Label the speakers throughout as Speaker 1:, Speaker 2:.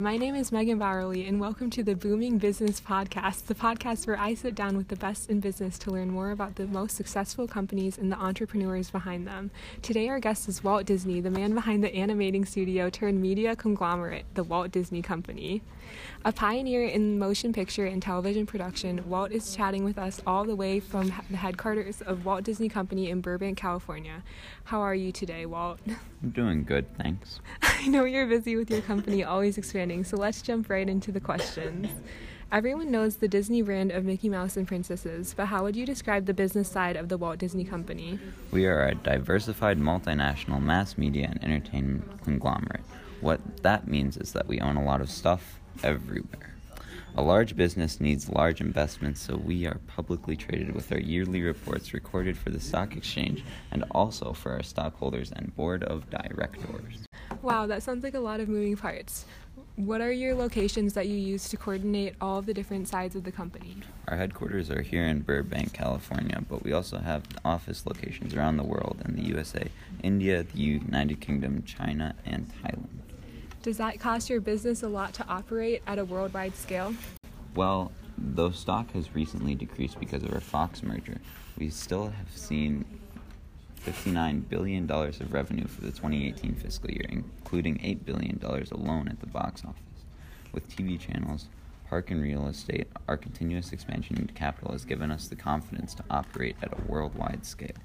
Speaker 1: My name is Megan Bowerly, and welcome to the Booming Business Podcast, the podcast where I sit down with the best in business to learn more about the most successful companies and the entrepreneurs behind them. Today, our guest is Walt Disney, the man behind the animating studio turned media conglomerate, the Walt Disney Company. A pioneer in motion picture and television production, Walt is chatting with us all the way from the headquarters of Walt Disney Company in Burbank, California. How are you today, Walt?
Speaker 2: I'm doing good, thanks.
Speaker 1: I know you're busy with your company, always expanding, so let's jump right into the questions. Everyone knows the Disney brand of Mickey Mouse and princesses, but how would you describe the business side of the Walt Disney Company?
Speaker 2: We are a diversified multinational mass media and entertainment conglomerate. What that means is that we own a lot of stuff, everywhere. A large business needs large investments, so we are publicly traded with our yearly reports recorded for the stock exchange and also for our stockholders and board of directors.
Speaker 1: Wow, that sounds like a lot of moving parts. What are your locations that you use to coordinate all the different sides of the company?
Speaker 2: Our headquarters are here in Burbank, California, but we also have office locations around the world in the USA, India, the United Kingdom, China, and Thailand.
Speaker 1: Does that cost your business a lot to operate at a worldwide scale?
Speaker 2: Well, though stock has recently decreased because of our Fox merger, we still have seen $59 billion of revenue for the 2018 fiscal year, including $8 billion alone at the box office. With TV channels, park and real estate, our continuous expansion into capital has given us the confidence to operate at a worldwide scale.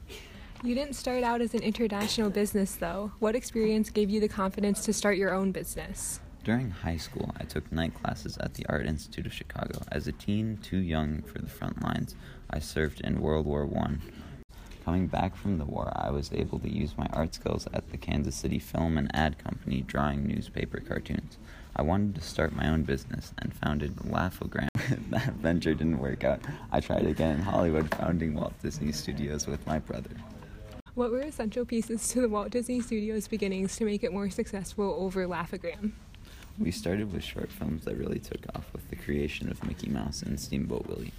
Speaker 1: You didn't start out as an international business, though. What experience gave you the confidence to start your own business?
Speaker 2: During high school, I took night classes at the Art Institute of Chicago. As a teen, too young for the front lines, I served in World War I. Coming back from the war, I was able to use my art skills at the Kansas City Film and Ad Company drawing newspaper cartoons. I wanted to start my own business and founded Laugh-O-Gram. that venture didn't work out. I tried again in Hollywood, founding Walt Disney Studios with my brother.
Speaker 1: What were essential pieces to the Walt Disney Studios beginnings to make it more successful over Laugh-O-Gram?
Speaker 2: We started with short films that really took off with the creation of Mickey Mouse and Steamboat Willie.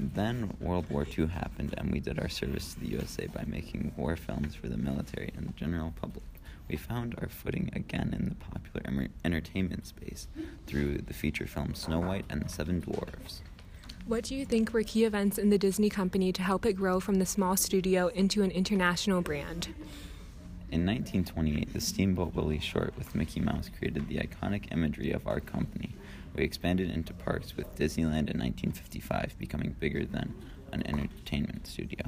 Speaker 2: Then World War II happened, and we did our service to the USA by making war films for the military and the general public. We found our footing again in the popular entertainment space through the feature film Snow White and the Seven Dwarfs.
Speaker 1: What do you think were key events in the Disney company to help it grow from the small studio into an international brand?
Speaker 2: In 1928, the Steamboat Willie short with Mickey Mouse created the iconic imagery of our company. We expanded into parks with Disneyland in 1955, becoming bigger than an entertainment studio.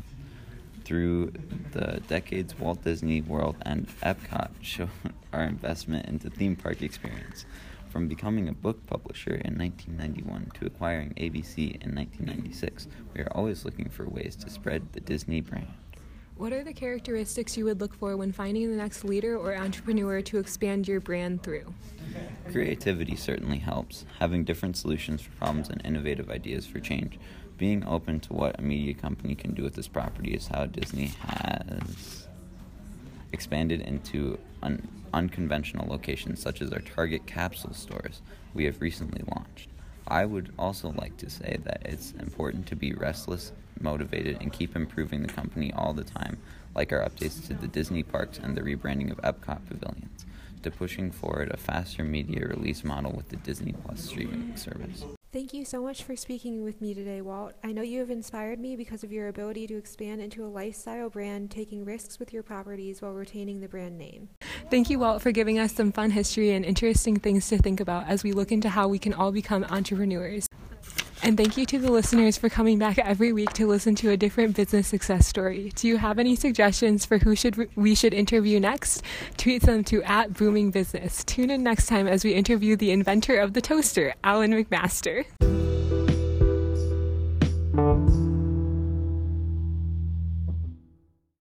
Speaker 2: Through the decades, Walt Disney World and Epcot showed our investment into theme park experience. From becoming a book publisher in 1991 to acquiring ABC in 1996, we are always looking for ways to spread the Disney brand.
Speaker 1: What are the characteristics you would look for when finding the next leader or entrepreneur to expand your brand through?
Speaker 2: Creativity certainly helps. Having different solutions for problems and innovative ideas for change. Being open to what a media company can do with this property is how Disney has expanded into un- unconventional locations such as our Target capsule stores we have recently launched. I would also like to say that it's important to be restless, motivated, and keep improving the company all the time, like our updates to the Disney parks and the rebranding of Epcot pavilions, to pushing forward a faster media release model with the Disney Plus streaming service.
Speaker 1: Thank you so much for speaking with me today, Walt. I know you have inspired me because of your ability to expand into a lifestyle brand, taking risks with your properties while retaining the brand name. Thank you, Walt, for giving us some fun history and interesting things to think about as we look into how we can all become entrepreneurs. And thank you to the listeners for coming back every week to listen to a different business success story. Do you have any suggestions for who should we should interview next? Tweet them to at Booming Business. Tune in next time as we interview the inventor of the toaster, Alan McMaster.